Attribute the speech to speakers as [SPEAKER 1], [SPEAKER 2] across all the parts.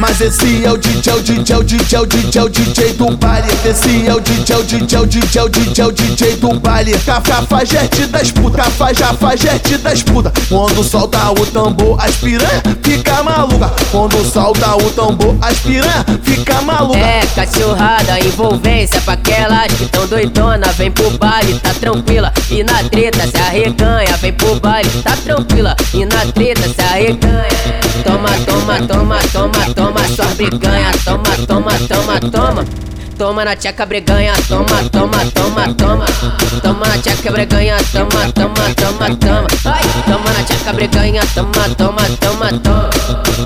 [SPEAKER 1] Mas esse é o DJ, o DJ, o DJ, o DJ, o DJ do baile. Esse é o DJ, o DJ, o DJ, o DJ, o DJ do baile. Cafajete das puta, cafajete das puta. Quando solta o tambor, as piranha fica maluca. Quando solta o tambor, as piranha fica maluca.
[SPEAKER 2] É, cachorrada, envolvência pra aquelas que tão doidona. Vem pro baile, tá tranquila. E na treta se arreganha. Vem pro baile, tá tranquila. E na treta se arreganha. Toma, toma, toma, toma, toma, sua briganha. Toma, toma, toma, toma. Toma na tcheca breganha, toma, toma, toma, toma. Toma na tcheca breganha, toma, toma, toma, toma. Ai, toma na tcheca breganha, toma, toma, toma, toma.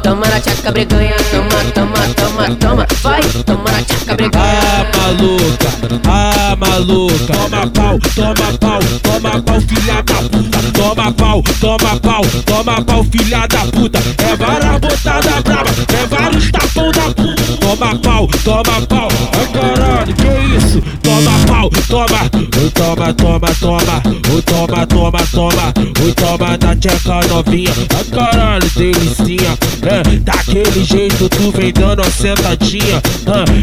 [SPEAKER 2] Toma na tcheca breganha, toma, toma, toma, toma. Vai, toma na tcheca breganha.
[SPEAKER 3] Ah, maluca, ah, maluca. Toma pau, toma pau, toma pau, filha da puta. Toma pau, toma pau, toma pau, filha da puta. É vara botada brava, é vários tapão da puta. Toma pau, toma pau. Ai, caralho, que isso? Toma pau, toma. Oi, toma, toma, toma. Oi, toma, toma, toma. Oi, toma da tcheca novinha. Ai, caralho, delicinha. É, daquele jeito tu vem dando uma sentadinha.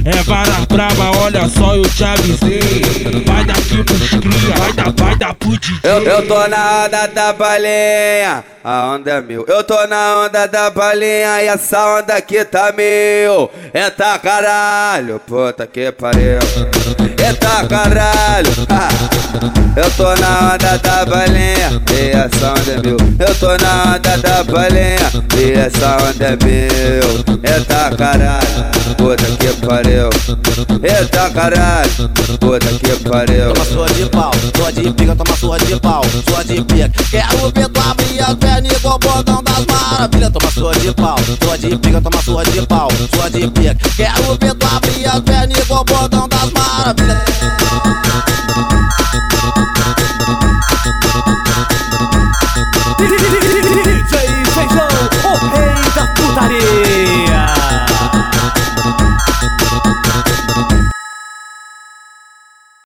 [SPEAKER 3] É vara brava, olha só, eu te avisei. Vai dar, vai dar pro DJ.
[SPEAKER 4] Eu, eu tô na onda da balinha, a onda é meu. Eu tô na onda da balinha e essa onda aqui tá meu. Eita caralho, puta que pariu. Eita caralho, ha. Eu tô na onda da balinha e essa onda é meu. Eu tô na onda da balinha e essa onda é meu. Eita caralho, puta que pariu. Eita caralho, puta que pariu.
[SPEAKER 5] Toma sua de pau, sua de pica, toma sua de pau, sua de pica. Quero ver tu abrir as pernas igual o bordão das maravilhas. Toma sua de pau, sua de pica, toma sua de pau, sua de pica. Quero ver tu abrir as pernas igual o bordão das maravilhas.
[SPEAKER 1] DJ Feijão, o rei da putaria.